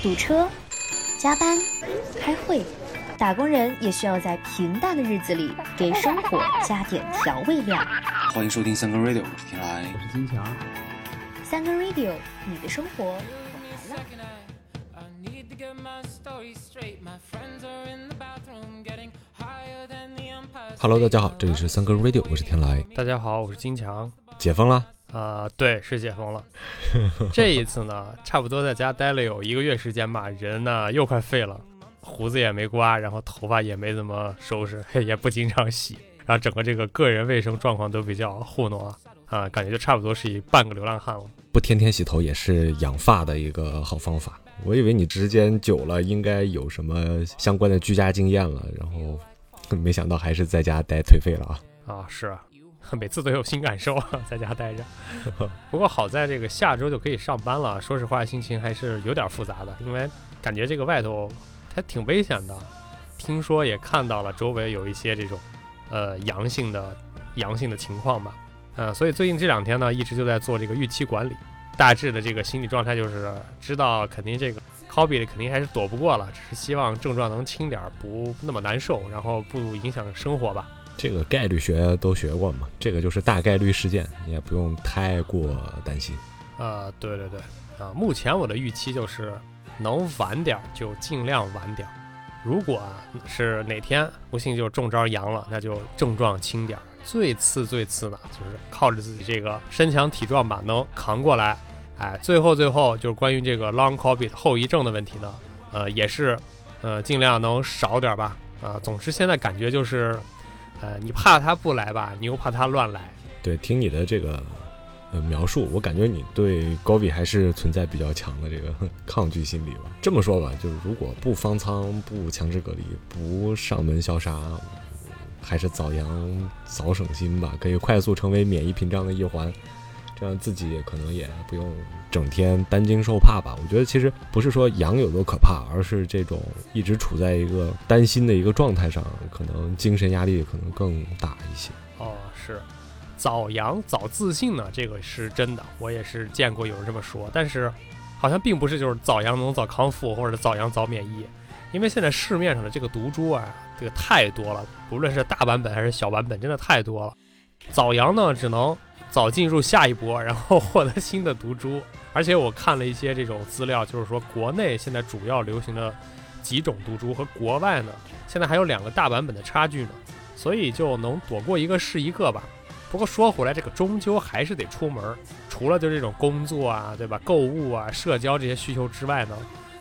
堵车、加班、开会，打工人也需要在平淡的日子里给生活加点调味料。欢迎收听三根 Radio，我是天来，我是金强。三根 Radio，你的生活我来了。Hello，大家好，这里是三根 Radio，我是天来。大家好，我是金强。解封了。啊、对，是解封了。这一次呢，差不多在家待了有一个月时间吧，人呢又快废了，胡子也没刮，然后头发也没怎么收拾，也不经常洗，然后整个这个个人卫生状况都比较糊弄啊啊，感觉就差不多是一半个流浪汉了。不天天洗头也是养发的一个好方法。我以为你时间久了应该有什么相关的居家经验了，然后没想到还是在家待颓废了啊。啊，是啊，每次都有新感受啊，在家待着。不过好在这个下周就可以上班了，说实话心情还是有点复杂的，因为感觉这个外头还挺危险的。听说也看到了周围有一些这种呃阳性的阳性的情况吧，呃，所以最近这两天呢，一直就在做这个预期管理，大致的这个心理状态就是知道肯定这个 COVID 肯定还是躲不过了，只是希望症状能轻点儿，不那么难受，然后不影响生活吧。这个概率学都学过嘛，这个就是大概率事件，你也不用太过担心。呃，对对对，啊，目前我的预期就是能晚点就尽量晚点。如果啊是哪天不幸就中招阳了，那就症状轻点儿。最次最次呢，就是靠着自己这个身强体壮吧，能扛过来。哎，最后最后就是关于这个 long covid 后遗症的问题呢，呃，也是呃尽量能少点吧。啊，总之现在感觉就是，呃，你怕他不来吧，你又怕他乱来。对，听你的这个呃描述，我感觉你对高比还是存在比较强的这个 抗拒心理吧。这么说吧，就是如果不方舱、不强制隔离、不上门消杀，还是早阳早省心吧，可以快速成为免疫屏障的一环，这样自己可能也不用整天担惊受怕吧。我觉得其实不是说阳有多可怕，而是这种一直处在一个担心的一个状态上，可能精神压力可能更大一些。哦，是，早阳早自信呢，这个是真的，我也是见过有人这么说，但是好像并不是就是早阳能早康复或者早阳早免疫，因为现在市面上的这个毒株啊，这个太多了，不论是大版本还是小版本，真的太多了。早阳呢，只能早进入下一波，然后获得新的毒株。而且我看了一些这种资料，就是说国内现在主要流行的几种毒株和国外呢，现在还有两个大版本的差距呢。所以就能躲过一个是一个吧。不过说回来，这个终究还是得出门，除了就这种工作啊，对吧？购物啊、社交这些需求之外呢，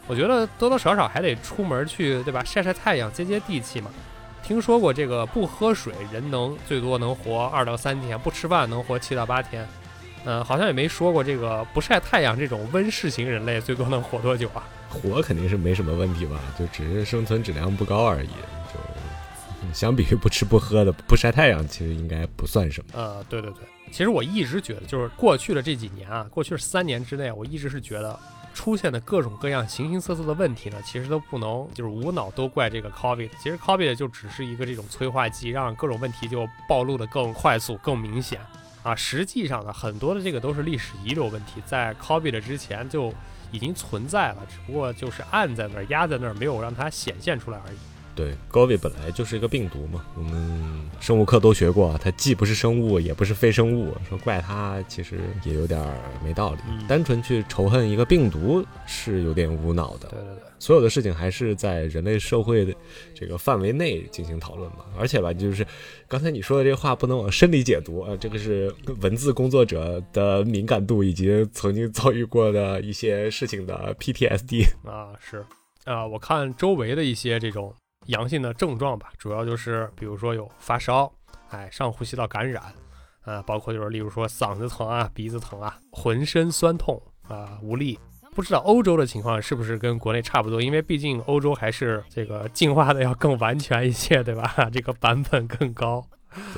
我觉得多多少少还得出门去，对吧？晒晒太阳，接接地气嘛。听说过这个不喝水，人能最多能活二到三天；不吃饭能活七到八天。嗯、好像也没说过这个不晒太阳这种温室型人类最多能活多久啊？活肯定是没什么问题吧，就只是生存质量不高而已。就嗯相比于不吃不喝的，不晒太阳，其实应该不算什么。呃，对对对，其实我一直觉得，就是过去的这几年啊，过去三年之内，我一直是觉得出现的各种各样形形色色的问题呢，其实都不能就是无脑都怪这个 COVID。其实 COVID 就只是一个这种催化剂，让各种问题就暴露的更快速、更明显啊。实际上呢，很多的这个都是历史遗留问题，在 COVID 之前就已经存在了，只不过就是按在那儿、压在那儿，没有让它显现出来而已。对，COVID 本来就是一个病毒嘛，我们生物课都学过，它既不是生物，也不是非生物，说怪它其实也有点儿没道理。嗯单纯去仇恨一个病毒是有点无脑的。对对对。所有的事情还是在人类社会的这个范围内进行讨论嘛。而且吧，就是刚才你说的这话不能往深里解读啊，这个是文字工作者的敏感度以及曾经遭遇过的一些事情的 PTSD。啊，是，啊，我看周围的一些这种阳性的症状吧，主要就是比如说有发烧，哎，上呼吸道感染，呃，包括就是例如说嗓子疼啊、鼻子疼啊、浑身酸痛啊、无力。不知道欧洲的情况是不是跟国内差不多？因为毕竟欧洲还是这个进化的要更完全一些，对吧？这个版本更高。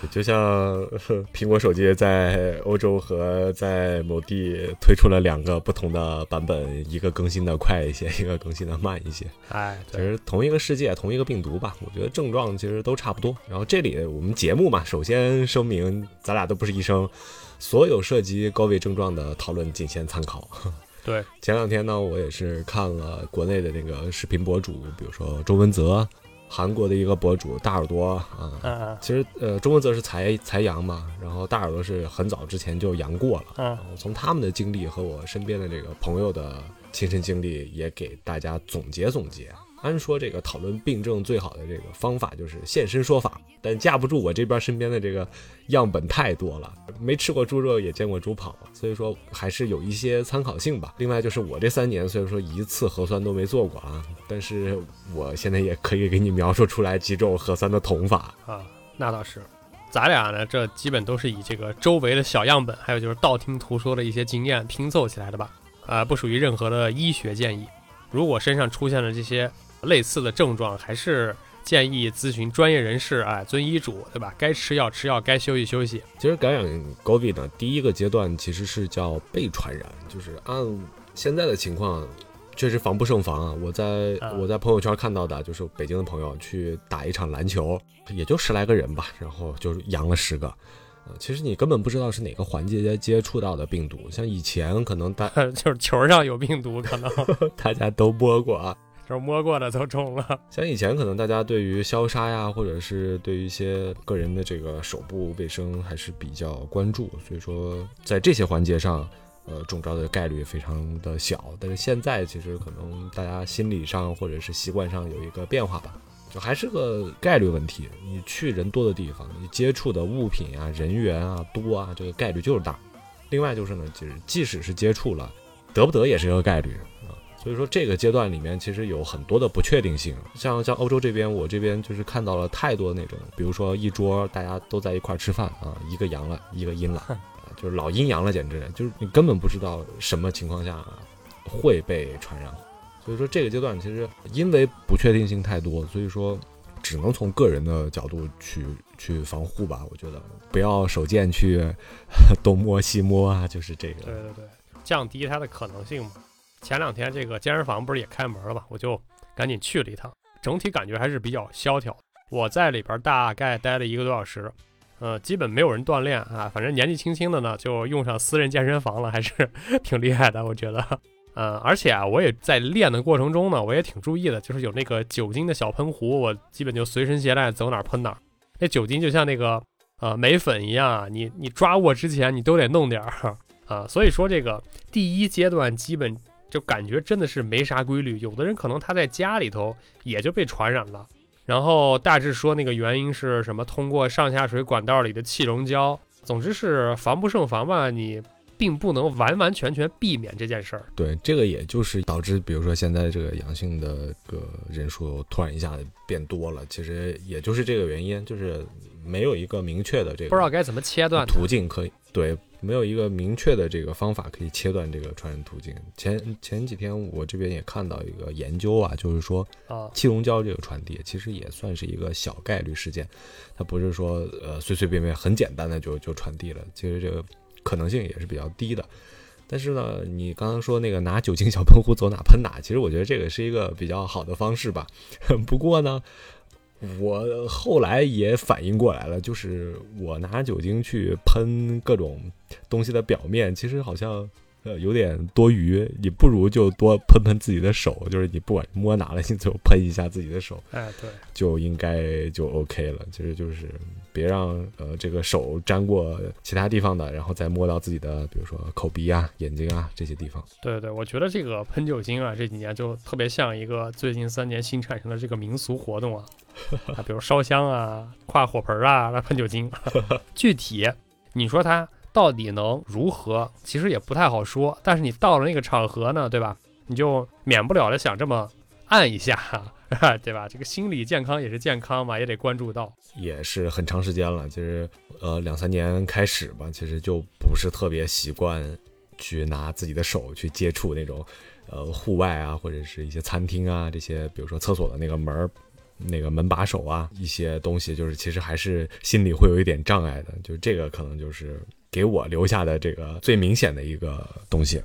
对，就像 苹果手机在欧洲和在某地推出了两个不同的版本，一个更新的快一些，一个更新的慢一些。哎，其，实同一个世界，同一个病毒吧，我觉得症状其实都差不多。然后这里我们节目嘛，首先声明，咱俩都不是医生，所有涉及高危症状的讨论仅限参考。对，前两天呢，我也是看了国内的那个视频博主，比如说周文泽，韩国的一个博主大耳朵啊。其实呃，中文泽是才才阳嘛，然后大耳朵是很早之前就阳过了。嗯然后从他们的经历和我身边的这个朋友的亲身经历，也给大家总结总结。按说这个讨论病症最好的这个方法就是现身说法，但架不住我这边身边的这个样本太多了，没吃过猪肉也见过猪跑，所以说还是有一些参考性吧。另外就是我这三年虽然说一次核酸都没做过啊，但是我现在也可以给你描述出来几种核酸的捅法。啊，那倒是。咱俩呢，这基本都是以这个周围的小样本，还有就是道听途说的一些经验拼凑起来的吧，啊，不属于任何的医学建议。如果身上出现了这些类似的症状，还是建议咨询专业人士，哎，遵医嘱，对吧？该吃药吃药，该休息休息。其实感染 COVID 呢，第一个阶段其实是叫被传染，就是按现在的情况，确实防不胜防啊。我在、啊我在朋友圈看到的，就是北京的朋友去打一场篮球，也就十来个人吧，然后就阳了十个。呃，其实你根本不知道是哪个环节接触到的病毒，像以前可能大 就是球上有病毒，可能 大家都摸过啊，就摸过的都中了。像以前可能大家对于消杀呀，或者是对于一些个人的这个手部卫生还是比较关注，所以说在这些环节上，呃，中招的概率非常的小。但是现在其实可能大家心理上或者是习惯上有一个变化吧，就还是个概率问题。你去人多的地方，你接触的物品啊、人员啊多啊，这个概率就是大。另外就是呢，就是即使是接触了，得不得也是一个概率。所以说这个阶段里面其实有很多的不确定性，像像欧洲这边，我这边就是看到了太多那种，比如说一桌大家都在一块儿吃饭啊，一个阳了，一个阴了，啊就是老阴阳了，简直就是你根本不知道什么情况下会被传染。所以说这个阶段其实因为不确定性太多，所以说只能从个人的角度去去防护吧。我觉得不要手贱去 东摸西摸啊，就是这个。对对对，降低它的可能性嘛。前两天这个健身房不是也开门了嘛，我就赶紧去了一趟，整体感觉还是比较萧条。我在里边大概待了一个多小时，呃，基本没有人锻炼啊，反正年纪轻轻的呢就用上私人健身房了，还是 挺厉害的，我觉得。呃，而且啊，我也在练的过程中呢，我也挺注意的，就是有那个酒精的小喷壶，我基本就随身携带，走哪儿喷哪儿。那酒精就像那个呃眉粉一样啊，你你抓握之前你都得弄点儿 啊，所以说这个第一阶段基本就感觉真的是没啥规律，有的人可能他在家里头也就被传染了，然后大致说那个原因是什么，通过上下水管道里的气溶胶，总之是防不胜防吧，你并不能完完全全避免这件事儿。对，这个也就是导致，比如说现在这个阳性的个人数突然一下子变多了，其实也就是这个原因，就是没有一个明确的这个不知道该怎么切断途径可以对，没有一个明确的这个方法可以切断这个传染途径。前前几天我这边也看到一个研究啊，就是说啊，气溶胶这个传递其实也算是一个小概率事件，它不是说呃随随便便很简单的就就传递了，其实这个可能性也是比较低的。但是呢，你刚刚说那个拿酒精小喷壶走哪喷哪，其实我觉得这个是一个比较好的方式吧。不过呢，我后来也反应过来了，就是我拿酒精去喷各种东西的表面，其实好像呃有点多余。你不如就多喷喷自己的手，就是你不管摸哪了，你就喷一下自己的手，哎，对，就应该就 OK 了。其实就是别让呃这个手沾过其他地方的，然后再摸到自己的，比如说口鼻啊、眼睛啊这些地方。对对，我觉得这个喷酒精啊，这几年就特别像一个最近三年新产生的这个民俗活动啊，啊，比如烧香啊、跨火盆啊，来喷酒精。具体你说它到底能如何，其实也不太好说。但是你到了那个场合呢，对吧？你就免不了的想这么按一下，对吧？这个心理健康也是健康嘛，也得关注到。也是很长时间了，其实呃两三年开始吧，其实就不是特别习惯去拿自己的手去接触那种呃户外啊，或者是一些餐厅啊这些，比如说厕所的那个门儿。那个门把手啊，一些东西就是其实还是心里会有一点障碍的，就这个可能就是给我留下的这个最明显的一个东西。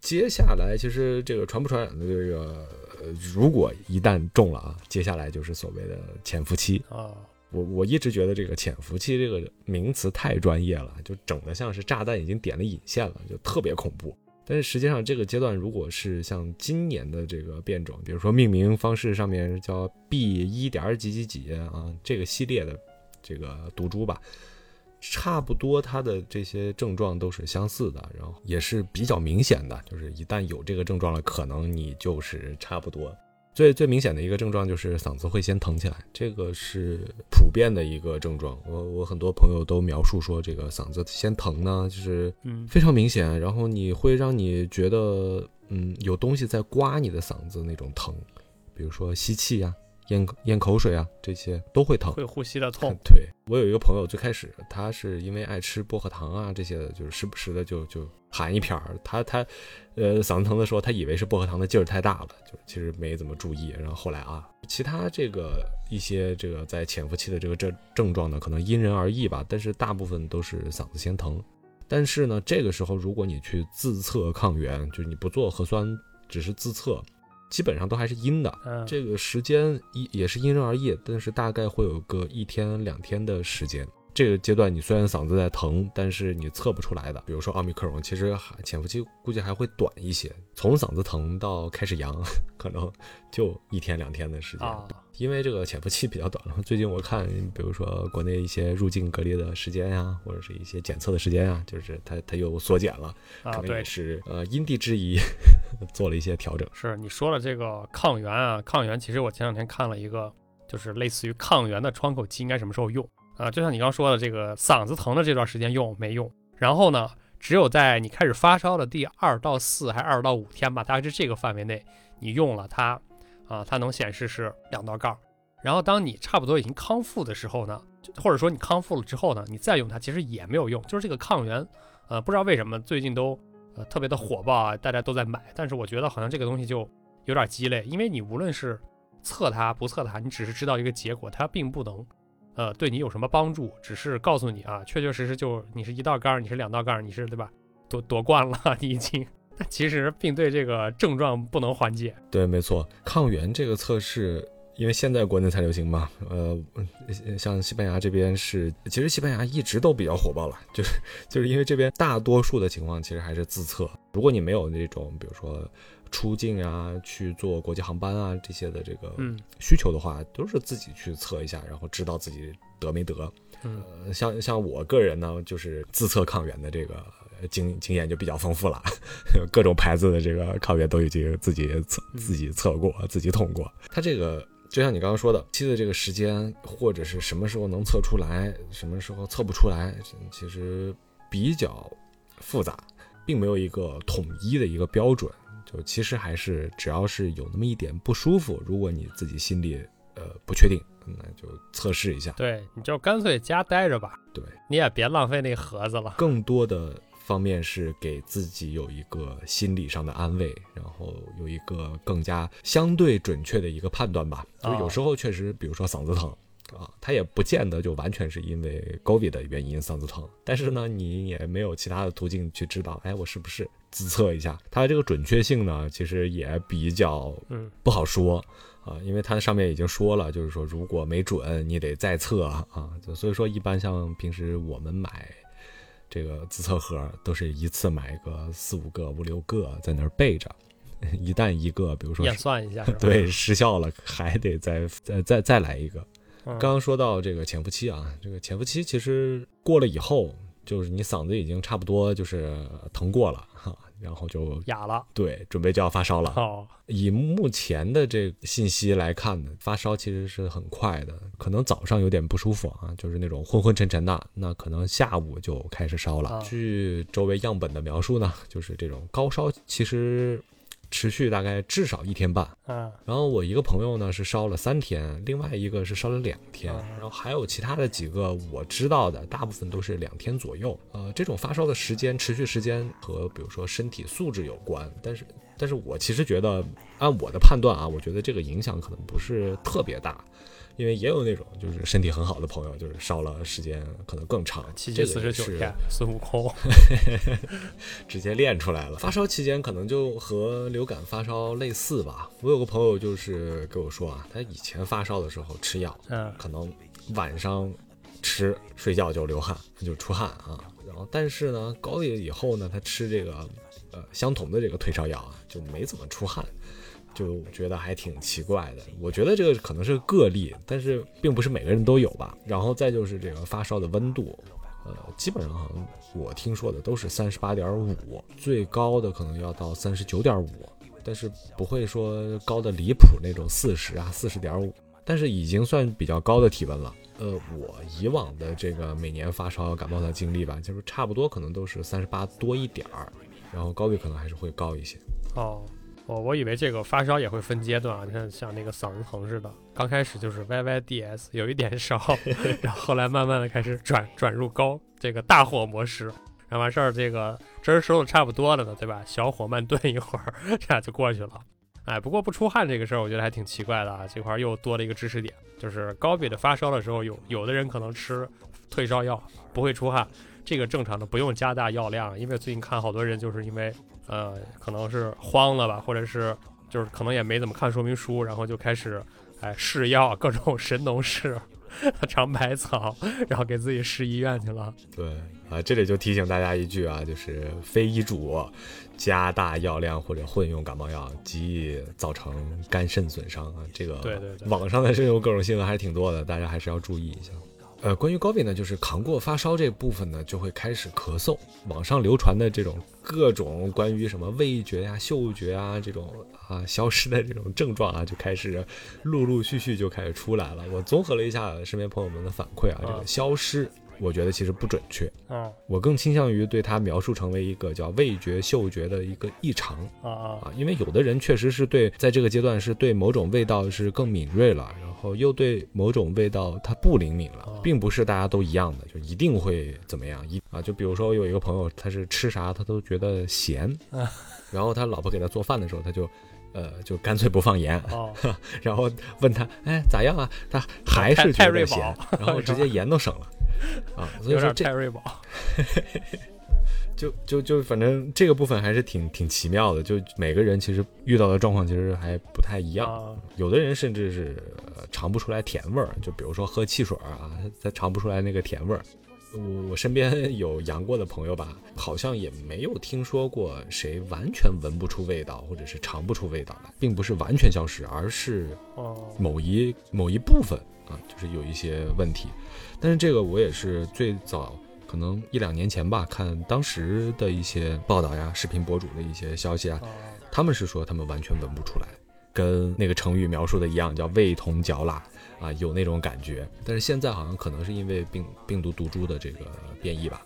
接下来其实这个传不传染的这个，呃，如果一旦中了啊，接下来就是所谓的潜伏期。啊，我我一直觉得这个潜伏期这个名词太专业了，就整的像是炸弹已经点了引线了，就特别恐怖。但是实际上这个阶段，如果是像今年的这个变种，比如说命名方式上面叫 B 一点几几几啊，这个系列的这个毒株吧，差不多它的这些症状都是相似的，然后也是比较明显的，就是一旦有这个症状了，可能你就是差不多。最最明显的一个症状就是嗓子会先疼起来，这个是普遍的一个症状。我我很多朋友都描述说，这个嗓子先疼呢，就是嗯非常明显，然后你会让你觉得，嗯，有东西在刮你的嗓子那种疼，比如说吸气呀、咽咽口水啊，这些都会疼。会呼吸的痛，对我有一个朋友，最开始他是因为爱吃薄荷糖啊这些的，就是时不时的就就含一片儿。他他，呃，嗓子疼的时候，他以为是薄荷糖的劲儿太大了，就其实没怎么注意。然后后来啊，其他这个一些这个在潜伏期的这个症症状呢，可能因人而异吧，但是大部分都是嗓子先疼。但是呢，这个时候如果你去自测抗原，就是你不做核酸，只是自测，基本上都还是阴的。嗯，这个时间一也是因人而异，但是大概会有个一天两天的时间。这个阶段你虽然嗓子在疼，但是你测不出来的。比如说奥密克戎，其实还潜伏期估计还会短一些，从嗓子疼到开始阳，可能就一天两天的时间。啊，因为这个潜伏期比较短了。最近我看，比如说国内一些入境隔离的时间呀、或者是一些检测的时间啊，就是它它又缩减了，啊，可能对也，是呃因地制宜 做了一些调整。是你说了这个抗原啊，抗原其实我前两天看了一个，就是类似于抗原的窗口期应该什么时候用啊？就像你刚说的，这个嗓子疼的这段时间用没用？然后呢，只有在你开始发烧的第二到四还是二到五天吧，大概是这个范围内你用了它啊，它能显示是两道杠。然后当你差不多已经康复的时候呢，或者说你康复了之后呢，你再用它其实也没有用，就是这个抗原，呃，不知道为什么最近都呃特别的火爆啊，大家都在买，但是我觉得好像这个东西就有点鸡肋，因为你无论是测它不测它，你只是知道一个结果，它并不能呃对你有什么帮助，只是告诉你啊，确确实实就你是一道杠，你是两道杠，你是对吧？夺夺冠了，你已经，但其实并对这个症状不能缓解。对，没错，抗原这个测试，因为现在国内才流行嘛，呃，呃像西班牙这边是，其实西班牙一直都比较火爆了，就是就是因为这边大多数的情况其实还是自测，如果你没有那种比如说出境啊、去坐国际航班啊这些的这个嗯需求的话，都是自己去测一下，然后知道自己得没得。嗯呃，像像我个人呢，就是自测抗原的这个呃经经验就比较丰富了，各种牌子的这个抗原都已经自己测嗯自己测过，自己捅过。它这个就像你刚刚说的，期的这个时间，或者是什么时候能测出来，什么时候测不出来，其实比较复杂，并没有一个统一的一个标准。就其实还是只要是有那么一点不舒服，如果你自己心里呃不确定，那就测试一下。对，你就干脆家待着吧，对，你也别浪费那盒子了。更多的方面是给自己有一个心理上的安慰，然后有一个更加相对准确的一个判断吧。就是有时候确实，比如说嗓子疼。啊，它也不见得就完全是因为 COVID 的原因嗓子疼，但是呢，你也没有其他的途径去知道，哎，我是不是自测一下？它的这个准确性呢，其实也比较嗯不好说啊，因为它上面已经说了，就是说如果没准，你得再测啊。就所以说，一般像平时我们买这个自测盒，都是一次买个四五个、五六个在那儿备着，一旦一个，比如说验算一下，对失效了，还得再再再再来一个。嗯刚刚说到这个潜伏期啊，这个潜伏期其实过了以后，就是你嗓子已经差不多就是疼过了哈，然后就哑了。对准备就要发烧了。哦，以目前的这信息来看呢，发烧其实是很快的，可能早上有点不舒服啊，就是那种昏昏沉沉的，那可能下午就开始烧了。啊据周围样本的描述呢，就是这种高烧其实持续大概至少一天半。嗯然后我一个朋友呢是烧了三天，另外一个是烧了两天，啊然后还有其他的几个我知道的，大部分都是两天左右。呃，这种发烧的时间持续时间和比如说身体素质有关，但是但是我其实觉得按我的判断啊，我觉得这个影响可能不是特别大。因为也有那种就是身体很好的朋友，就是烧了时间可能更长，七七这个是四十九天，孙悟空。直接练出来了。发烧期间可能就和流感发烧类似吧。我有个朋友就是跟我说啊，他以前发烧的时候吃药，嗯可能晚上吃睡觉就流汗，就出汗啊。然后但是呢，高了以后呢，他吃这个呃相同的这个退烧药啊，就没怎么出汗，就觉得还挺奇怪的。我觉得这个可能是个例，但是并不是每个人都有吧。然后再就是这个发烧的温度，呃，基本上好像我听说的都是三十八点五，最高的可能要到三十九点五，但是不会说高的离谱那种四十啊四十点五，但是已经算比较高的体温了。呃，我以往的这个每年发烧感冒的经历吧，就是差不多可能都是三十八多一点儿，然后高位可能还是会高一些。哦，我我以为这个发烧也会分阶段啊，你看像那个嗓子疼似的，刚开始就是 YYDS 有一点烧，然后后来慢慢的开始转转入高这个大火模式，然后完事儿这个汁儿收的差不多了呢，对吧？小火慢炖一会儿，这样就过去了。哎，不过不出汗这个事儿，我觉得还挺奇怪的啊。这块儿又多了一个知识点，就是高比的发烧的时候，有有的人可能吃退烧药不会出汗，这个正常的，不用加大药量。因为最近看好多人就是因为呃可能是慌了吧，或者是就是可能也没怎么看说明书，然后就开始哎试药，各种 神农氏、尝百草，然后给自己试医院去了。对啊，这里就提醒大家一句啊，就是非医嘱加大药量或者混用感冒药，极易造成肝肾损伤啊。这个对对对网上的这种各种新闻还是挺多的，大家还是要注意一下。呃，关于高比呢，就是扛过发烧这部分呢，就会开始咳嗽。网上流传的这种各种关于什么味觉呀、嗅觉啊这种啊消失的这种症状啊，就开始陆陆续续就开始出来了。我综合了一下身边朋友们的反馈啊，这啊个消失，我觉得其实不准确。嗯我更倾向于对它描述成为一个叫味觉、嗅觉的一个异常啊啊啊，因为有的人确实是对在这个阶段是对某种味道是更敏锐了，然后又对某种味道它不灵敏了哦，并不是大家都一样的，就一定会怎么样一啊，就比如说我有一个朋友，他是吃啥他都觉得咸啊，然后他老婆给他做饭的时候，他就。呃，就干脆不放盐，哦，然后问他，哎，咋样啊？他还是觉得咸，然后直接盐都省了，啊，所以有说这点泰瑞宝。就就就反正这个部分还是挺挺奇妙的，就每个人其实遇到的状况其实还不太一样。啊有的人甚至是呃尝不出来甜味儿，就比如说喝汽水儿啊，他尝不出来那个甜味儿。我我身边 有阳过的朋友吧，好像也没有听说过谁完全闻不出味道，或者是尝不出味道来，并不是完全消失，而是哦某一某一部分啊，就是有一些问题。但是这个我也是最早可能一两年前吧，看当时的一些报道呀、视频博主的一些消息啊，哦他们是说他们完全闻不出来，跟那个成语描述的一样，叫味同嚼蜡啊，有那种感觉。但是现在好像可能是因为病病毒毒株的这个变异吧，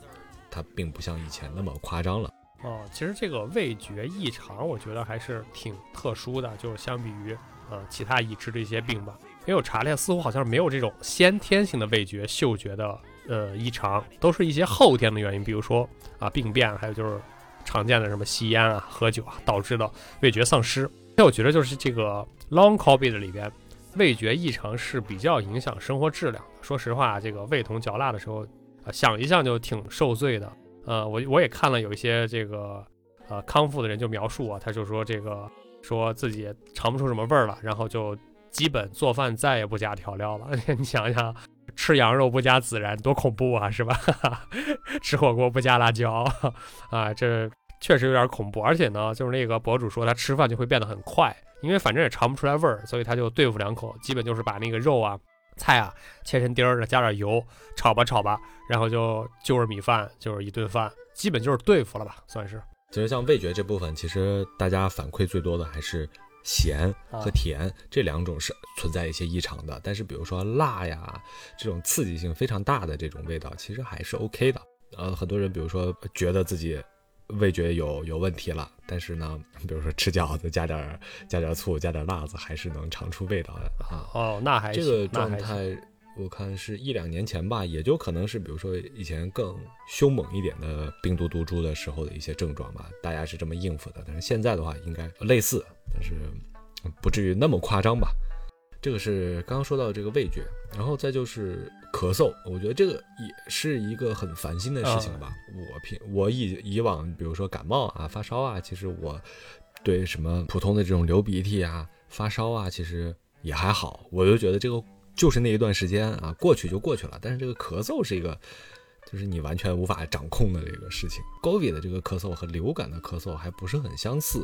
它并不像以前那么夸张了。哦，其实这个味觉异常，我觉得还是挺特殊的，就是相比于呃其他已知的一些病吧。因为我查了一下，似乎好像没有这种先天性的味觉、嗅觉的呃异常，都是一些后天的原因，比如说啊病变，还有就是常见的什么吸烟啊、喝酒啊导致的味觉丧失。那我觉得就是这个 long COVID 里边，味觉异常是比较影响生活质量的。说实话，这个味同嚼蜡的时候，啊想一想就挺受罪的。呃，我我也看了有一些这个呃康复的人就描述啊，他就说这个说自己尝不出什么味儿了，然后就基本做饭再也不加调料了。你想想，吃羊肉不加孜然多恐怖啊，是吧？吃火锅不加辣椒 啊，这确实有点恐怖。而且呢，就是那个博主说他吃饭就会变得很快，因为反正也尝不出来味儿，所以他就对付两口，基本就是把那个肉啊。菜啊，切成丁儿的，加点油，炒吧炒吧，然后就就着米饭，就是一顿饭，基本就是对付了吧，算是。其实像味觉这部分，其实大家反馈最多的还是咸和甜、这两种是存在一些异常的。但是比如说辣呀这种刺激性非常大的这种味道，其实还是 OK 的。呃，很多人比如说觉得自己味觉有有问题了，但是呢，比如说吃饺子加点加点醋加点辣子，还是能尝出味道的啊。哦，那还这个状态，我看是一两年前吧，也就可能是比如说以前更凶猛一点的病毒毒株的时候的一些症状吧，大家是这么应付的。但是现在的话，应该类似，但是不至于那么夸张吧。这个是刚刚说到这个味觉，然后再就是咳嗽，我觉得这个也是一个很烦心的事情吧。我平我以以往比如说感冒啊、发烧啊，其实我对什么普通的这种流鼻涕啊、发烧啊，其实也还好。我就觉得这个就是那一段时间啊，过去就过去了。但是这个咳嗽是一个，就是你完全无法掌控的这个事情。COVID 的这个咳嗽和流感的咳嗽还不是很相似，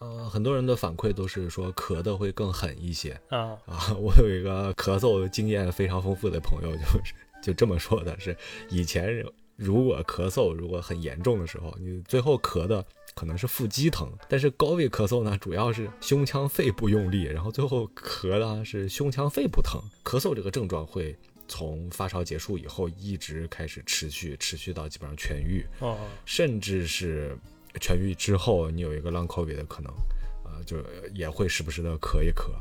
呃，很多人的反馈都是说咳的会更狠一些啊，啊。我有一个咳嗽经验非常丰富的朋友，就是 就这么说的，是以前如果咳嗽如果很严重的时候，你最后咳的可能是腹肌疼，但是高位咳嗽呢，主要是胸腔肺部用力，然后最后咳的是胸腔肺部疼。咳嗽这个症状会。从发烧结束以后一直开始持续，持续到基本上痊愈，哦，甚至是痊愈之后，你有一个 long covid 的可能，啊，就也会时不时的咳一咳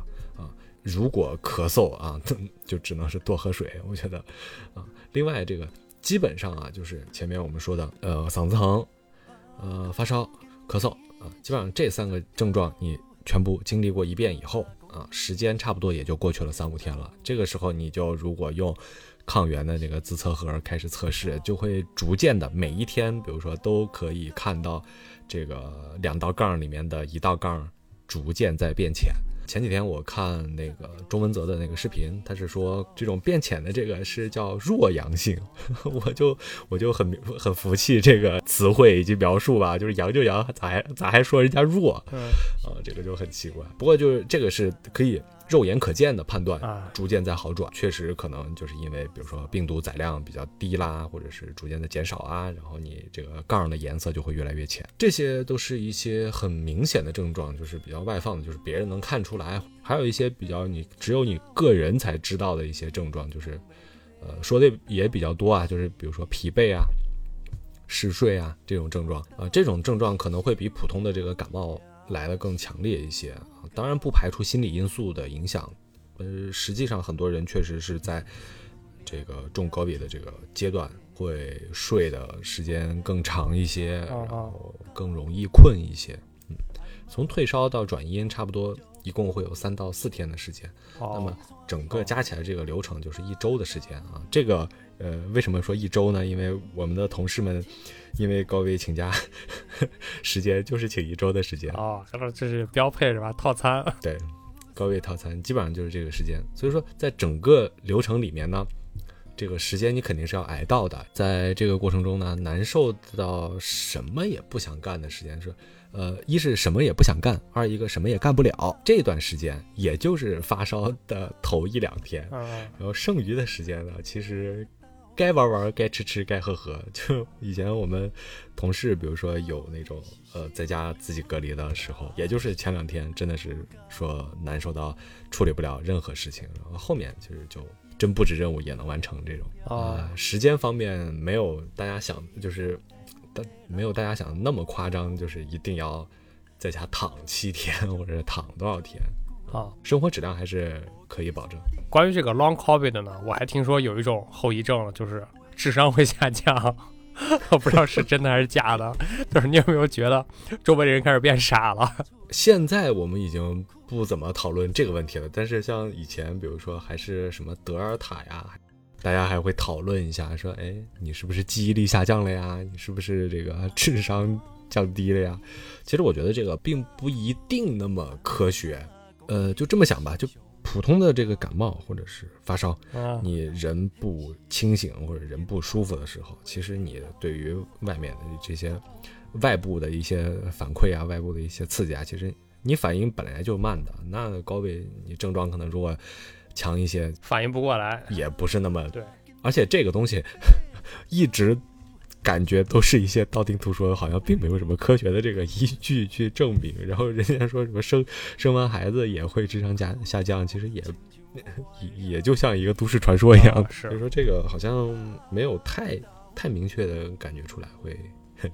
啊。如果咳嗽啊，就只能是多喝水，我觉得啊。另外，这个基本上啊，就是前面我们说的，呃，嗓子疼，呃，发烧、咳嗽啊，基本上这三个症状你全部经历过一遍以后。啊，时间差不多也就过去了三五天了。这个时候，你就如果用抗原的那个自测盒开始测试，就会逐渐的每一天，比如说都可以看到这个两道杠里面的一道杠逐渐在变浅。前几天我看那个钟文泽的那个视频，他是说这种变浅的这个是叫弱阳性，我就我就很很服气这个词汇以及描述吧，就是阳就阳，咋还咋还说人家弱？啊，这个就很奇怪。不过就是这个是可以。肉眼可见的判断逐渐在好转，确实可能就是因为，比如说病毒载量比较低啦，或者是逐渐的减少啊，然后你这个杠的颜色就会越来越浅，这些都是一些很明显的症状，就是比较外放的，就是别人能看出来。还有一些比较你只有你个人才知道的一些症状，就是呃说的也比较多啊，就是比如说疲惫啊、嗜睡啊这种症状啊，这种症状可能会比普通的这个感冒来的更强烈一些。当然不排除心理因素的影响，呃，实际上很多人确实是在这个中高比的这个阶段会睡的时间更长一些，然后更容易困一些。嗯，从退烧到转阴，差不多一共会有三到四天的时间。那么整个加起来这个流程就是一周的时间啊。这个呃，为什么说一周呢？因为我们的同事们。因为高危请假 时间就是请一周的时间哦，这是标配是吧？套餐 对，高危套餐基本上就是这个时间。所以说，在整个流程里面呢，这个时间你肯定是要挨到的。在这个过程中呢，难受到什么也不想干的时间是，呃，一是什么也不想干，二一个什么也干不了。这段时间也就是发烧的头一两天，然后剩余的时间呢，其实。该玩玩，该吃吃，该喝喝。就以前我们同事，比如说有那种呃在家自己隔离的时候，也就是前两天，真的是说难受到处理不了任何事情，然后后面其实就真布置任务也能完成这种啊。时间方面没有大家想，就是大没有大家想的那么夸张，就是一定要在家躺七天或者躺多少天。啊，生活质量还是可以保证。关于这个 long covid 的呢，我还听说有一种后遗症，就是智商会下降。我 不知道是真的还是假的。就是你有没有觉得周围的人开始变傻了？现在我们已经不怎么讨论这个问题了。但是像以前，比如说还是什么德尔塔呀，大家还会讨论一下，说，哎，你是不是记忆力下降了呀？你是不是这个智商降低了呀？其实我觉得这个并不一定那么科学。呃，就这么想吧，就普通的这个感冒或者是发烧，你人不清醒或者人不舒服的时候，其实你对于外面的这些外部的一些反馈啊，外部的一些刺激啊，其实你反应本来就慢的。那高位你症状可能如果强一些，反应不过来，也不是那么对。而且这个东西 一直。感觉都是一些道听途说，好像并没有什么科学的这个依据去证明。然后人家说什么生 生完孩子也会智商下下降，其实也也 也就像一个都市传说一样。所以说这个好像没有太太明确的感觉出来会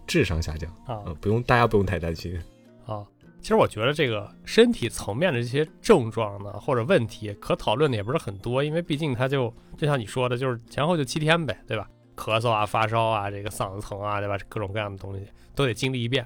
智商下降啊，不用大家不用太担心啊。其实我觉得这个身体层面的这些症状呢或者问题可讨论的也不是很多，因为毕竟它就就像你说的，就是前后就七天呗，对吧？咳嗽啊，发烧啊，这个嗓子疼啊，对吧？各种各样的东西都得经历一遍，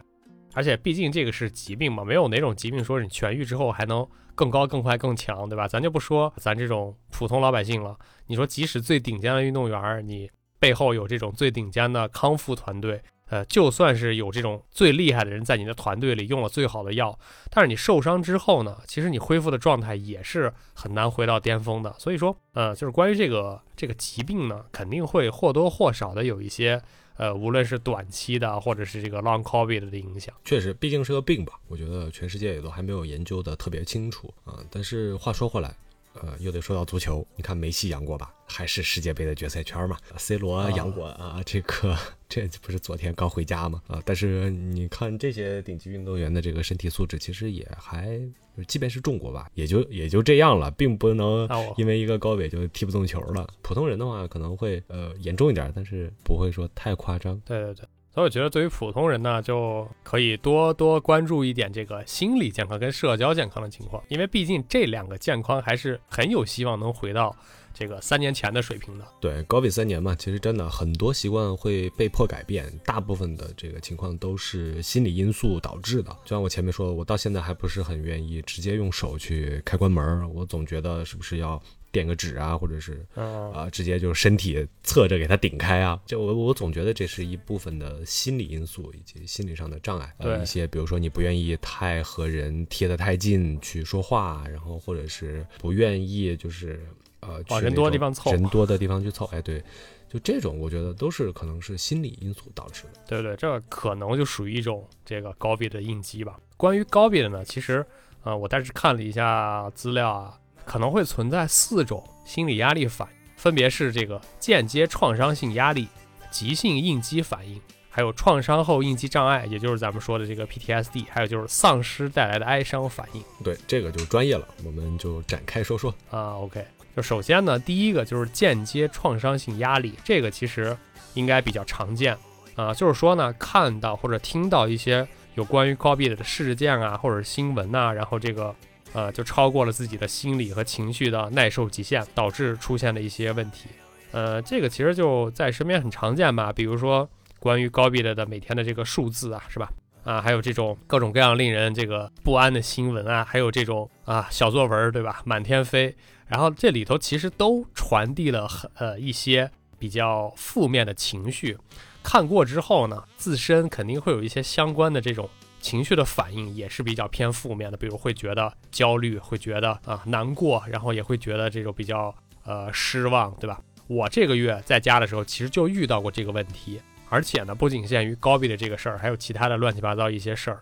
而且毕竟这个是疾病嘛，没有哪种疾病说你痊愈之后还能更高、更快、更强，对吧？咱就不说咱这种普通老百姓了，你说即使最顶尖的运动员，你背后有这种最顶尖的康复团队，呃，就算是有这种最厉害的人在你的团队里用了最好的药，但是你受伤之后呢，其实你恢复的状态也是很难回到巅峰的。所以说，呃，就是关于这个这个疾病呢，肯定会或多或少的有一些，呃，无论是短期的或者是这个 long covid 的影响。确实，毕竟是个病吧，我觉得全世界也都还没有研究的特别清楚啊。但是话说回来。呃，又得说到足球，你看梅西阳过吧？还是世界杯的决赛圈嘛？C 罗阳过啊，这个 这不是昨天刚回家吗？啊，但是你看这些顶级运动员的这个身体素质，其实也还，即便是中国吧，也就也就这样了，并不能因为一个高伟就踢不动球了。普通人的话可能会呃严重一点，但是不会说太夸张。对对对。所以我觉得，对于普通人呢，就可以多多关注一点这个心理健康跟社交健康的情况，因为毕竟这两个健康还是很有希望能回到这个三年前的水平的。对，高比三年嘛，其实真的很多习惯会被迫改变，大部分的这个情况都是心理因素导致的。就像我前面说的，我到现在还不是很愿意直接用手去开关门，我总觉得是不是要。垫个纸啊，或者是啊，直接就是身体侧着给它顶开啊，就我我总觉得这是一部分的心理因素以及心理上的障碍。对一些，比如说你不愿意太和人贴得太近去说话，然后或者是不愿意就是呃往人多的地方凑，人多的地方去凑。哎，对，就这种我觉得都是可能是心理因素导致的。对对，这可能就属于一种这个高比的应激吧。关于高比的呢，其实呃，我大致看了一下资料啊。可能会存在四种心理压力反应，分别是这个间接创伤性压力、急性应激反应，还有创伤后应激障碍，也就是咱们说的这个 PTSD，还有就是丧失带来的哀伤反应。对，这个就专业了，我们就展开说说啊。OK，就首先呢，第一个就是间接创伤性压力，这个其实应该比较常见啊，就是说呢，看到或者听到一些有关于高比的事件啊，或者新闻呐，然后这个。呃，就超过了自己的心理和情绪的耐受极限，导致出现的一些问题。呃，这个其实就在身边很常见吧，比如说关于高比的的每天的这个数字啊，是吧？啊，还有这种各种各样令人这个不安的新闻啊，还有这种啊小作文，对吧？满天飞，然后这里头其实都传递了很呃一些比较负面的情绪。看过之后呢，自身肯定会有一些相关的这种。情绪的反应也是比较偏负面的，比如会觉得焦虑，会觉得啊难过，然后也会觉得这种比较呃失望，对吧？我这个月在家的时候，其实就遇到过这个问题，而且呢，不仅限于高比的这个事儿，还有其他的乱七八糟一些事儿。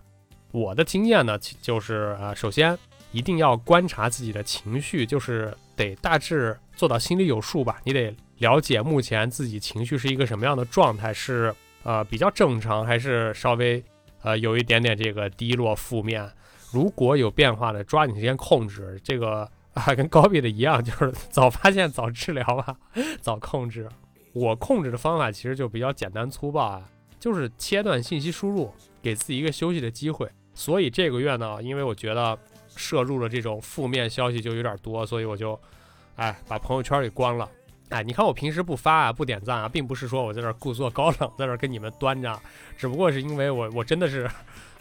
我的经验呢，就是啊，首先一定要观察自己的情绪，就是得大致做到心里有数吧，你得了解目前自己情绪是一个什么样的状态，是呃比较正常，还是稍微。呃，有一点点这个低落负面，如果有变化的，抓紧时间控制。这个啊，跟高比的一样，就是 早发现早治疗吧，早控制。我控制的方法其实就比较简单粗暴啊，就是切断信息输入，给自己一个休息的机会。所以这个月呢，因为我觉得摄入了这种负面消息就有点多，所以我就，哎，把朋友圈给关了。哎，你看我平时不发啊，不点赞啊，并不是说我在这儿故作高冷，在这儿跟你们端着，只不过是因为我我真的是，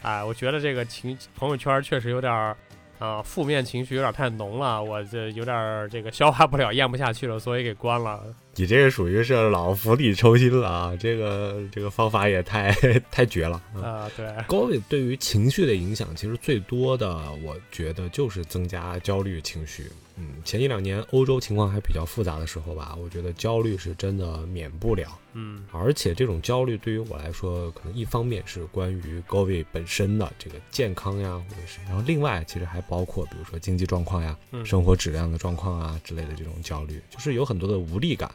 哎，我觉得这个情朋友圈确实有点儿，啊，负面情绪有点太浓了，我这有点这个消化不了，咽不下去了，所以给关了。你这个属于是老釜底抽薪了啊！这个这个方法也太太绝了啊！对，高位对于情绪的影响，其实最多的，我觉得就是增加焦虑情绪。嗯，前一两年欧洲情况还比较复杂的时候吧，我觉得焦虑是真的免不了。嗯，而且这种焦虑对于我来说，可能一方面是关于高位本身的这个健康呀，或者是，然后另外其实还包括，比如说经济状况呀、生活质量的状况啊之类的这种焦虑，就是有很多的无力感。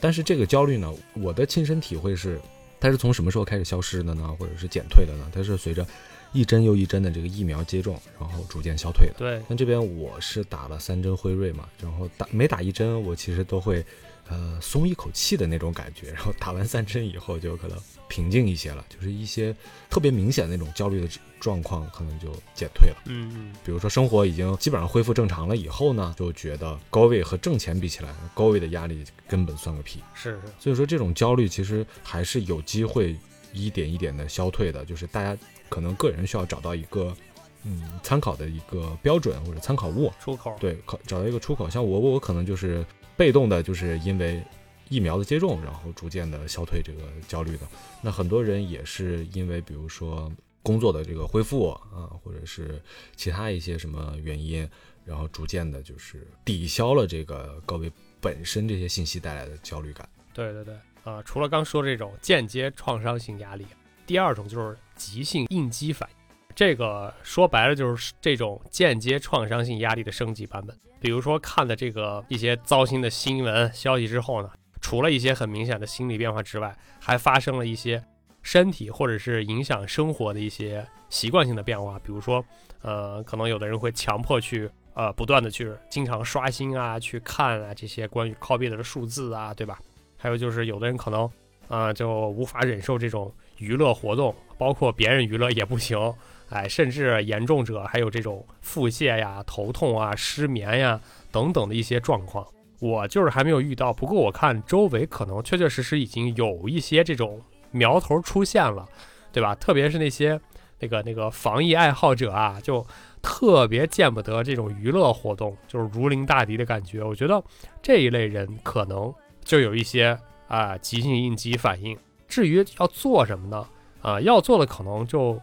但是这个焦虑呢，我的亲身体会是，它是从什么时候开始消失的呢？或者是减退的呢？它是随着一针又一针的这个疫苗接种，然后逐渐消退的。对，那这边我是打了三针辉瑞嘛，然后打每打一针，我其实都会。呃，松一口气的那种感觉，然后打完三针以后就可能平静一些了，就是一些特别明显那种焦虑的状况可能就减退了。嗯嗯。比如说生活已经基本上恢复正常了以后呢，就觉得高位和挣钱比起来，高位的压力根本算个屁。是是。所以说这种焦虑其实还是有机会一点一点的消退的，就是大家可能个人需要找到一个嗯参考的一个标准或者参考物出口。对，考找到一个出口。像我我可能就是。被动的，就是因为疫苗的接种，然后逐渐的消退这个焦虑的。那很多人也是因为，比如说工作的这个恢复啊，或者是其他一些什么原因，然后逐渐的就是抵消了这个高位本身这些信息带来的焦虑感。对对对，啊、除了刚说这种间接创伤性压力，第二种就是急性应激反应。这个说白了就是这种间接创伤性压力的升级版本。比如说看了这个一些糟心的新闻消息之后呢，除了一些很明显的心理变化之外，还发生了一些身体或者是影响生活的一些习惯性的变化。比如说，呃，可能有的人会强迫去呃不断的去经常刷新啊，去看啊这些关于 copy 的数字啊，对吧？还有就是有的人可能呃就无法忍受这种娱乐活动，包括别人娱乐也不行。哎，甚至严重者还有这种腹泻呀、头痛啊、失眠呀等等的一些状况。我就是还没有遇到，不过我看周围可能确确实实已经有一些这种苗头出现了，对吧？特别是那些那个那个防疫爱好者啊，就特别见不得这种娱乐活动，就是如临大敌的感觉。我觉得这一类人可能就有一些啊急性应激反应。至于要做什么呢？啊，要做的可能就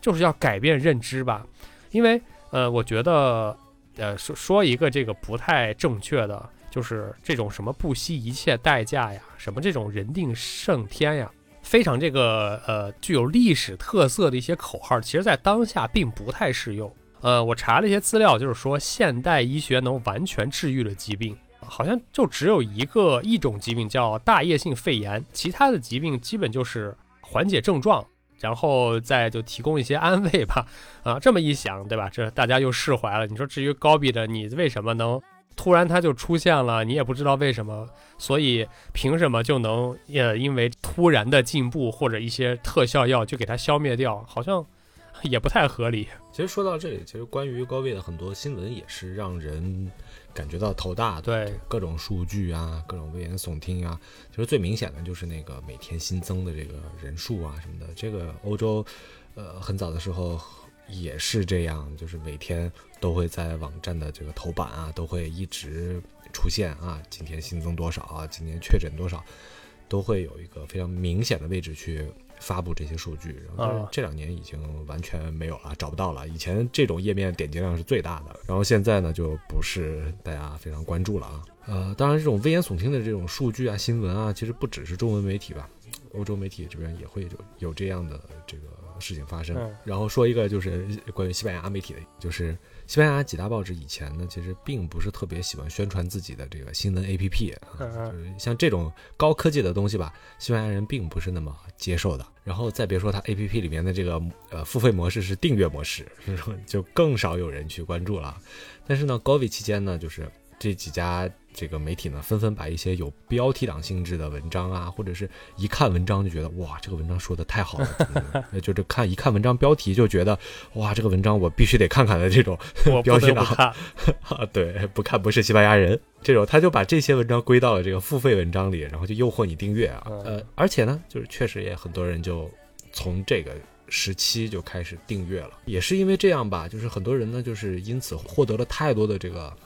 就是要改变认知吧，因为呃，我觉得呃说说一个这个不太正确的，就是这种什么不惜一切代价呀，什么这种人定胜天呀，非常这个呃具有历史特色的一些口号，其实在当下并不太适用。呃，我查了一些资料，就是说现代医学能完全治愈的疾病，好像就只有一个一种疾病叫大叶性肺炎，其他的疾病基本就是缓解症状。然后再就提供一些安慰吧，啊，这么一想，对吧？这大家又释怀了。你说至于高比的，你为什么能突然它就出现了？你也不知道为什么，所以凭什么就能呃因为突然的进步或者一些特效药就给它消灭掉？好像也不太合理。其实说到这里，其实关于高位的很多新闻也是让人感觉到头大的。对，各种数据啊，各种危言耸听啊，其实最明显的就是那个每天新增的这个人数啊什么的。这个欧洲，呃，很早的时候也是这样，就是每天都会在网站的这个头版啊，都会一直出现啊，今天新增多少啊，今天确诊多少，都会有一个非常明显的位置去。发布这些数据，然后这两年已经完全没有了，找不到了。以前这种页面点击量是最大的，然后现在呢就不是大家非常关注了啊。呃，当然这种危言耸听的这种数据啊、新闻啊，其实不只是中文媒体吧，欧洲媒体这边也会有有这样的这个事情发生。然后说一个就是关于西班牙媒体的，就是西班牙几大报纸以前呢，其实并不是特别喜欢宣传自己的这个新闻 APP 啊，就是像这种高科技的东西吧，西班牙人并不是那么接受的。然后再别说它 APP 里面的这个呃付费模式是订阅模式，就更少有人去关注了。但是呢，高位期间呢，就是这几家这个媒体呢，纷纷把一些有标题党性质的文章啊，或者是一看文章就觉得哇，这个文章说的太好了，就是看一看文章标题就觉得哇，这个文章我必须得看看的这种 标题党啊，对，不看不是西班牙人。这种他就把这些文章归到了这个付费文章里，然后就诱惑你订阅啊。呃，而且呢，就是确实也很多人就从这个时期就开始订阅了，也是因为这样吧，就是很多人呢，就是因此获得了太多的这个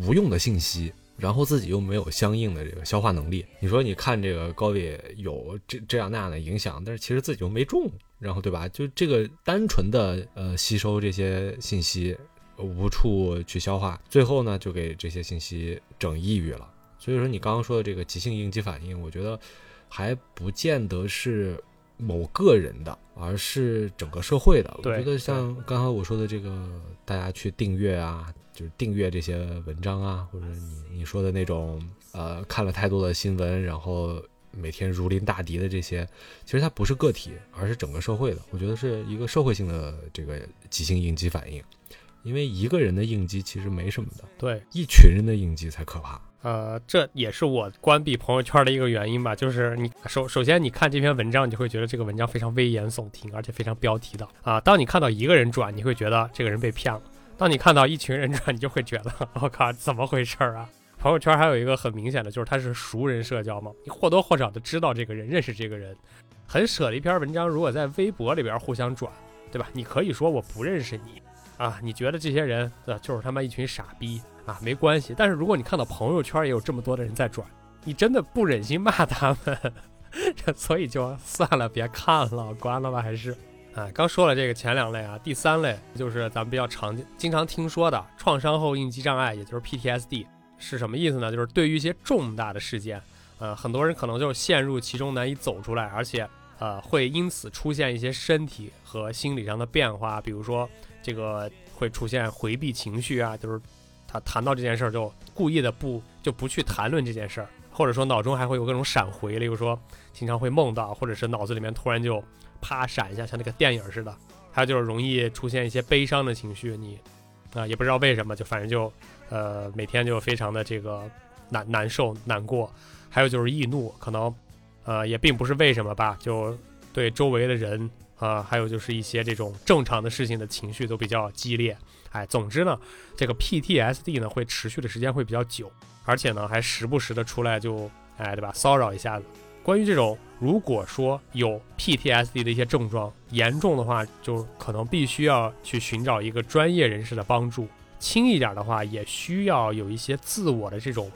无用的信息，然后自己又没有相应的这个消化能力。你说你看这个高位有这这样那样的影响，但是其实自己又没中，然后对吧？就这个单纯的呃吸收这些信息。无处去消化，最后呢就给这些信息整抑郁了。所以说你刚刚说的这个急性应激反应，我觉得还不见得是某个人的，而是整个社会的。我觉得像刚才我说的这个，大家去订阅啊，就是订阅这些文章啊，或者你你说的那种呃看了太多的新闻，然后每天如临大敌的这些，其实它不是个体，而是整个社会的。我觉得是一个社会性的这个急性应激反应。因为一个人的应激其实没什么的，对，一群人的应激才可怕。呃，这也是我关闭朋友圈的一个原因吧。就是你首首先你看这篇文章，你就会觉得这个文章非常危言耸听，而且非常标题党啊。当你看到一个人转，你会觉得这个人被骗了；当你看到一群人转，你就会觉得 我靠，怎么回事儿啊？朋友圈还有一个很明显的就是它是熟人社交嘛，你或多或少的知道这个人，认识这个人。很舍的一篇文章，如果在微博里边互相转，对吧？你可以说我不认识你。啊，你觉得这些人就是他妈一群傻逼啊？没关系，但是如果你看到朋友圈也有这么多的人在转，你真的不忍心骂他们，所以就算了，别看了，关了吧，还是。啊，刚说了这个前两类啊，第三类就是咱们比较常经常听说的创伤后应激障碍，也就是 PTSD，是什么意思呢？就是对于一些重大的事件，呃，很多人可能就陷入其中难以走出来，而且呃会因此出现一些身体和心理上的变化，比如说这个会出现回避情绪啊，就是他谈到这件事儿就故意的不就不去谈论这件事儿，或者说脑中还会有各种闪回，例如说经常会梦到，或者是脑子里面突然就。啪闪一下，像那个电影似的。还有就是容易出现一些悲伤的情绪，你啊也不知道为什么，就反正就呃每天就非常的这个难难受难过。还有就是易怒，可能呃也并不是为什么吧，就对周围的人啊，还有就是一些这种正常的事情的情绪都比较激烈。哎，总之呢，这个 PTSD 呢会持续的时间会比较久，而且呢还时不时的出来就哎对吧骚扰一下子。关于这种，如果说有 PTSD 的一些症状严重的话，就可能必须要去寻找一个专业人士的帮助；轻一点的话，也需要有一些自我的这种，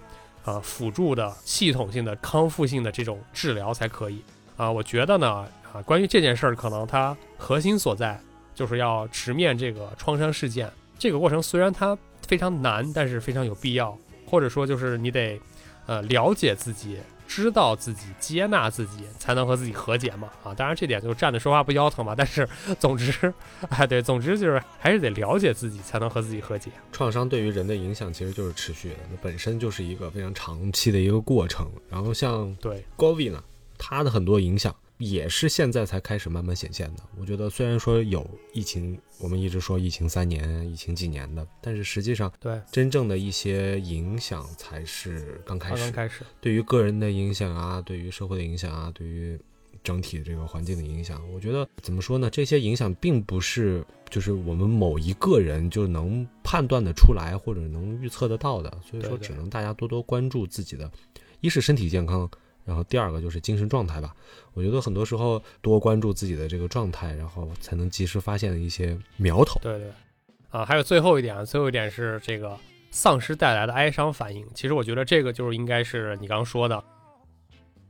呃，辅助的系统性的康复性的这种治疗才可以。啊，我觉得呢，啊，关于这件事儿，可能它核心所在就是要直面这个创伤事件。这个过程虽然它非常难，但是非常有必要，或者说就是你得，呃，了解自己。知道自己接纳自己，才能和自己和解嘛啊！当然这点就站着说话不腰疼嘛。但是总之，哎，对，总之就是还是得了解自己，才能和自己和解。创伤对于人的影响其实就是持续的，那本身就是一个非常长期的一个过程。然后像对 Govi 呢，他的很多影响。也是现在才开始慢慢显现的。我觉得虽然说有疫情，我们一直说疫情三年、疫情几年的，但是实际上，对真正的一些影响才是刚开始。刚开始，对于个人的影响啊，对于社会的影响啊，对于整体这个环境的影响，我觉得怎么说呢？这些影响并不是就是我们某一个人就能判断的出来或者能预测得到的。所以说，只能大家多多关注自己的，一是身体健康。然后第二个就是精神状态吧，我觉得很多时候多关注自己的这个状态，然后才能及时发现一些苗头。对对，啊，还有最后一点，最后一点是这个丧失带来的哀伤反应。其实我觉得这个就是应该是你刚刚说的，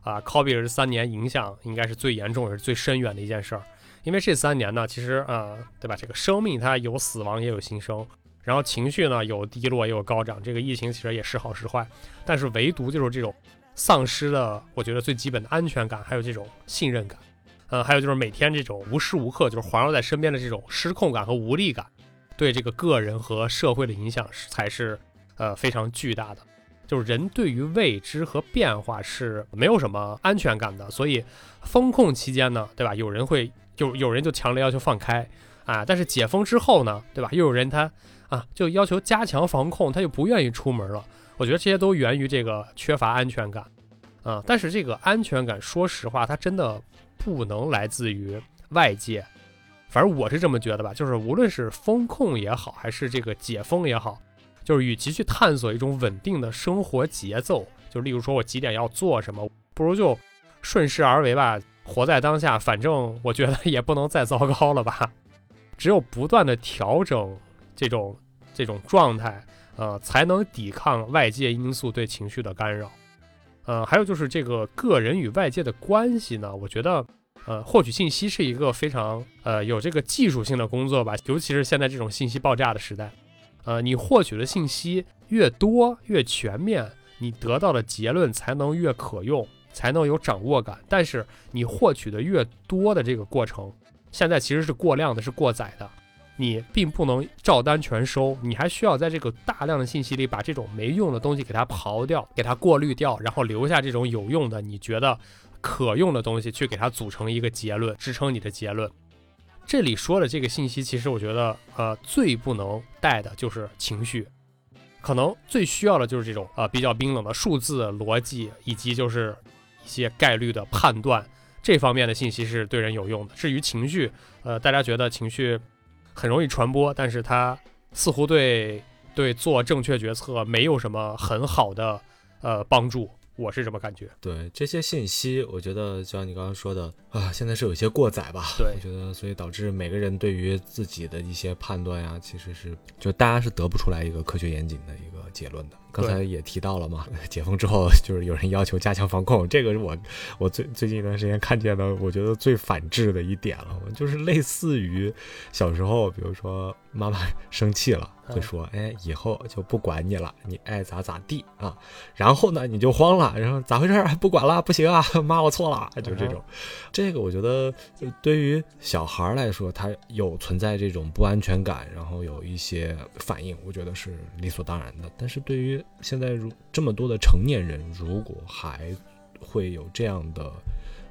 啊，Kobe 这三年影响应该是最严重也是最深远的一件事儿。因为这三年呢，其实呃，对吧？这个生命它有死亡也有新生，然后情绪呢有低落也有高涨。这个疫情其实也是好是坏，但是唯独就是这种。丧失了，我觉得最基本的安全感，还有这种信任感，呃，还有就是每天这种无时无刻就是环绕在身边的这种失控感和无力感，对这个个人和社会的影响是才是呃非常巨大的。就是人对于未知和变化是没有什么安全感的，所以封控期间呢，对吧？有人会就有人就强烈要求放开啊，但是解封之后呢，对吧？又有人他啊就要求加强防控，他就不愿意出门了。我觉得这些都源于这个缺乏安全感，啊，但是这个安全感，说实话，它真的不能来自于外界，反正我是这么觉得吧。就是无论是风控也好，还是这个解封也好，就是与其去探索一种稳定的生活节奏，就例如说我几点要做什么，不如就顺势而为吧，活在当下。反正我觉得也不能再糟糕了吧，只有不断的调整这种这种状态。呃，才能抵抗外界因素对情绪的干扰。呃，还有就是这个个人与外界的关系呢，我觉得，呃，获取信息是一个非常呃有这个技术性的工作吧，尤其是现在这种信息爆炸的时代。呃，你获取的信息越多越全面，你得到的结论才能越可用，才能有掌握感。但是你获取的越多的这个过程，现在其实是过量的，是过载的。你并不能照单全收，你还需要在这个大量的信息里把这种没用的东西给它刨掉，给它过滤掉，然后留下这种有用的、你觉得可用的东西，去给它组成一个结论，支撑你的结论。这里说的这个信息，其实我觉得，呃，最不能带的就是情绪，可能最需要的就是这种呃比较冰冷的数字逻辑，以及就是一些概率的判断这方面的信息是对人有用的。至于情绪，呃，大家觉得情绪。很容易传播，但是它似乎对对做正确决策没有什么很好的呃帮助，我是这么感觉。对这些信息，我觉得就像你刚刚说的啊，现在是有些过载吧？对，我觉得所以导致每个人对于自己的一些判断呀，其实是就大家是得不出来一个科学严谨的一个结论的。刚才也提到了嘛，解封之后就是有人要求加强防控，这个是我我最最近一段时间看见的，我觉得最反智的一点了，就是类似于小时候，比如说妈妈生气了，会说，哎，以后就不管你了，你爱咋咋地啊。然后呢，你就慌了，然后咋回事？不管了，不行啊，妈，我错了，就这种。这个我觉得对于小孩来说，他有存在这种不安全感，然后有一些反应，我觉得是理所当然的。但是对于现在如这么多的成年人，如果还会有这样的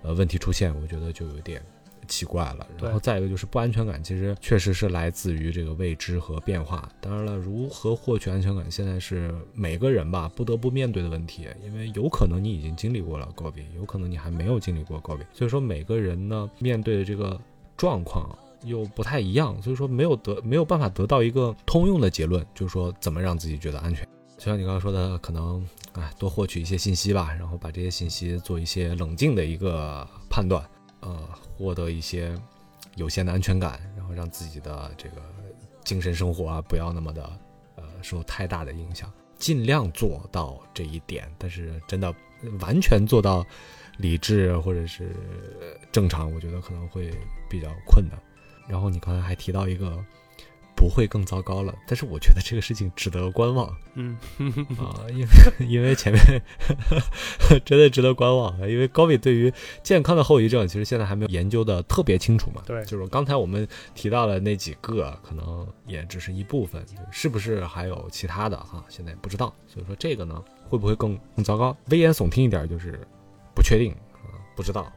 呃问题出现，我觉得就有点奇怪了。然后再一个就是不安全感，其实确实是来自于这个未知和变化。当然了，如何获取安全感，现在是每个人吧不得不面对的问题。因为有可能你已经经历过了高比，有可能你还没有经历过高比，所以说每个人呢面对的这个状况又不太一样，所以说没有得没有办法得到一个通用的结论，就是说怎么让自己觉得安全。就像你刚刚说的，可能哎多获取一些信息吧，然后把这些信息做一些冷静的一个判断，呃，获得一些有限的安全感，然后让自己的这个精神生活啊不要那么的呃受太大的影响，尽量做到这一点。但是真的完全做到理智或者是正常，我觉得可能会比较困难。然后你刚才还提到一个。不会更糟糕了，但是我觉得这个事情值得观望。嗯啊，因为 因为前面 真的值得观望啊，因为高比对于健康的后遗症，其实现在还没有研究的特别清楚嘛。对，就是刚才我们提到的那几个，可能也只是一部分，是不是还有其他的哈？现在不知道。所以说这个呢，会不会更更糟糕？危言耸听一点就是不确定啊，不知道。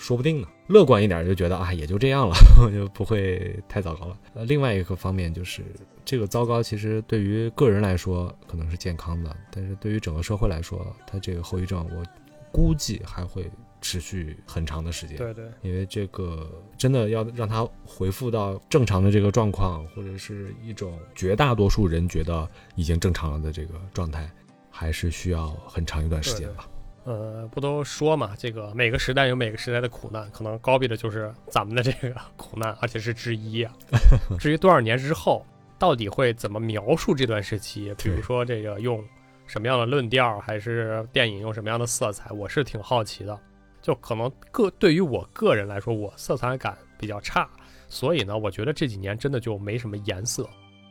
说不定呢。乐观一点就觉得啊，也就这样了，就不会太糟糕了。呃，另外一个方面就是这个糟糕，其实对于个人来说可能是健康的，但是对于整个社会来说，它这个后遗症我估计还会持续很长的时间。对对，因为这个真的要让它恢复到正常的这个状况，或者是一种绝大多数人觉得已经正常了的这个状态，还是需要很长一段时间吧。呃，不都说嘛，这个每个时代有每个时代的苦难，可能高比的就是咱们的这个苦难，而且是之一啊。至于多少年之后，到底会怎么描述这段时期？比如说这个用什么样的论调，还是电影用什么样的色彩，我是挺好奇的。就可能个对于我个人来说，我色彩感比较差，所以呢，我觉得这几年真的就没什么颜色，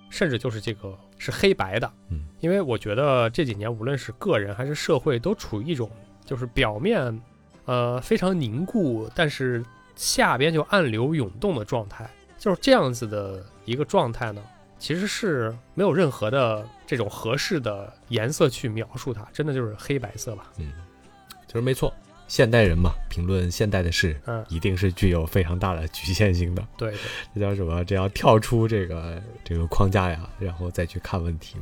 甚至就是这个是黑白的。嗯，因为我觉得这几年无论是个人还是社会，都处于一种。就是表面，呃，非常凝固，但是下边就暗流涌动的状态，就是这样子的一个状态呢，其实是没有任何的这种合适的颜色去描述它，真的就是黑白色吧。嗯，就是没错，现代人嘛，评论现代的事，嗯，一定是具有非常大的局限性的。对，这叫什么？这要跳出这个这个框架呀，然后再去看问题。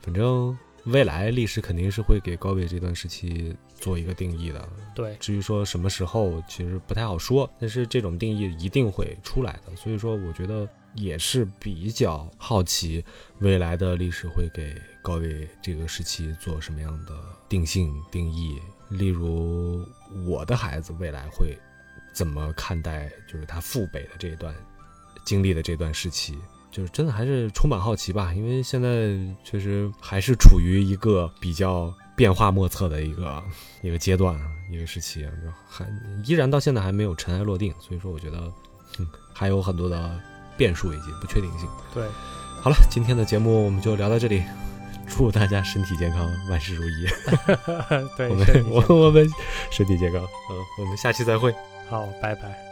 反正。未来历史肯定是会给高伟这段时期做一个定义的，对。至于说什么时候，其实不太好说，但是这种定义一定会出来的。所以说，我觉得也是比较好奇，未来的历史会给高伟这个时期做什么样的定性定义。例如，我的孩子未来会怎么看待，就是他父辈的这一段经历的这段时期。就是真的还是充满好奇吧，因为现在确实还是处于一个比较变化莫测的一个一个阶段，一个时期，还依然到现在还没有尘埃落定，所以说我觉得，嗯，还有很多的变数以及不确定性。对，好了，今天的节目我们就聊到这里，祝大家身体健康，万事如意。对，我们我我们身体健康，嗯，我们下期再会。好，拜拜。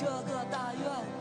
这个大院